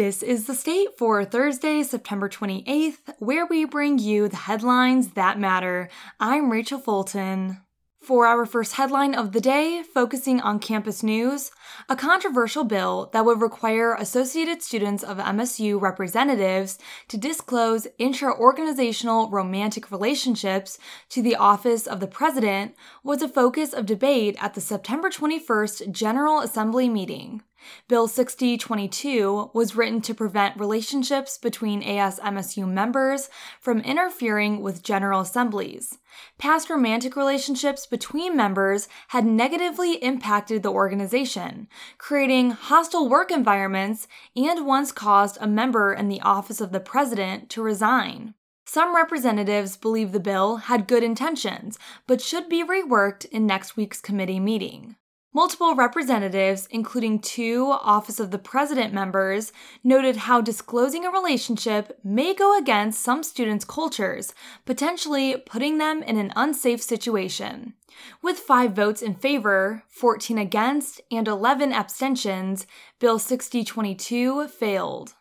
This is the state for Thursday, September 28th, where we bring you the headlines that matter. I'm Rachel Fulton. For our first headline of the day, focusing on campus news, a controversial bill that would require Associated Students of MSU representatives to disclose intra organizational romantic relationships to the Office of the President was a focus of debate at the September 21st General Assembly meeting. Bill 6022 was written to prevent relationships between ASMSU members from interfering with General Assemblies. Past romantic relationships between members had negatively impacted the organization, creating hostile work environments and once caused a member in the office of the president to resign. Some representatives believe the bill had good intentions, but should be reworked in next week's committee meeting. Multiple representatives, including two Office of the President members, noted how disclosing a relationship may go against some students' cultures, potentially putting them in an unsafe situation. With five votes in favor, 14 against, and 11 abstentions, Bill 6022 failed.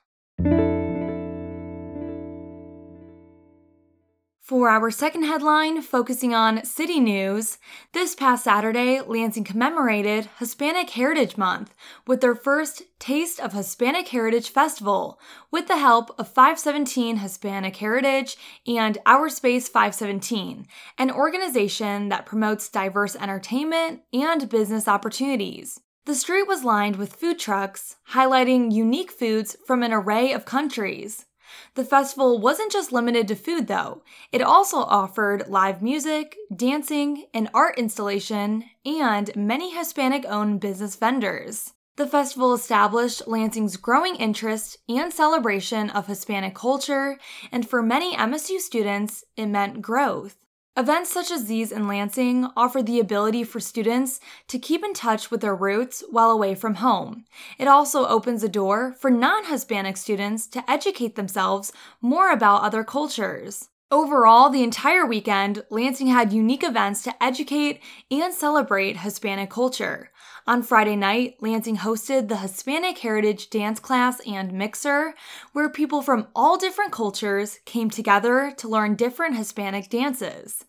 For our second headline, focusing on city news, this past Saturday, Lansing commemorated Hispanic Heritage Month with their first Taste of Hispanic Heritage Festival with the help of 517 Hispanic Heritage and Our Space 517, an organization that promotes diverse entertainment and business opportunities. The street was lined with food trucks, highlighting unique foods from an array of countries. The festival wasn't just limited to food, though. It also offered live music, dancing, an art installation, and many Hispanic owned business vendors. The festival established Lansing's growing interest and celebration of Hispanic culture, and for many MSU students, it meant growth. Events such as these in Lansing offer the ability for students to keep in touch with their roots while away from home. It also opens a door for non Hispanic students to educate themselves more about other cultures. Overall, the entire weekend, Lansing had unique events to educate and celebrate Hispanic culture. On Friday night, Lansing hosted the Hispanic Heritage Dance Class and Mixer, where people from all different cultures came together to learn different Hispanic dances.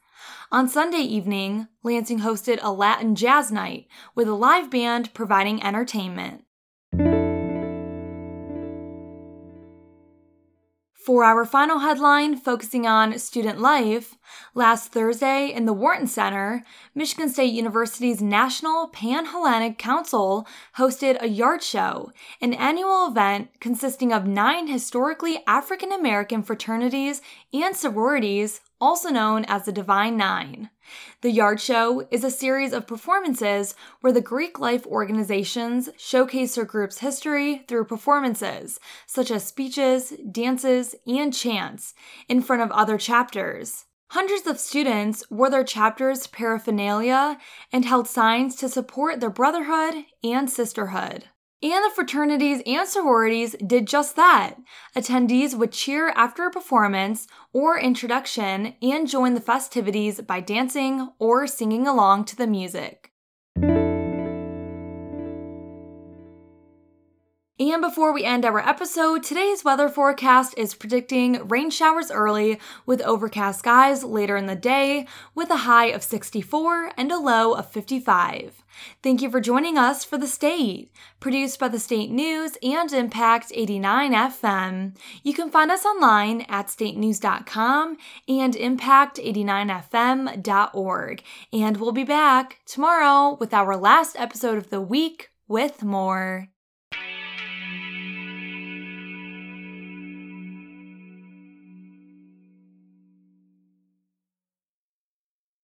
On Sunday evening, Lansing hosted a Latin jazz night with a live band providing entertainment. For our final headline, focusing on student life, last Thursday in the Wharton Center, Michigan State University's National Pan Hellenic Council hosted a yard show, an annual event consisting of nine historically African American fraternities and sororities also known as the Divine Nine. The Yard Show is a series of performances where the Greek life organizations showcase their group's history through performances, such as speeches, dances, and chants, in front of other chapters. Hundreds of students wore their chapter's paraphernalia and held signs to support their brotherhood and sisterhood. And the fraternities and sororities did just that. Attendees would cheer after a performance or introduction and join the festivities by dancing or singing along to the music. And before we end our episode, today's weather forecast is predicting rain showers early with overcast skies later in the day with a high of 64 and a low of 55. Thank you for joining us for The State, produced by the State News and Impact 89 FM. You can find us online at statenews.com and impact89fm.org. And we'll be back tomorrow with our last episode of the week with more.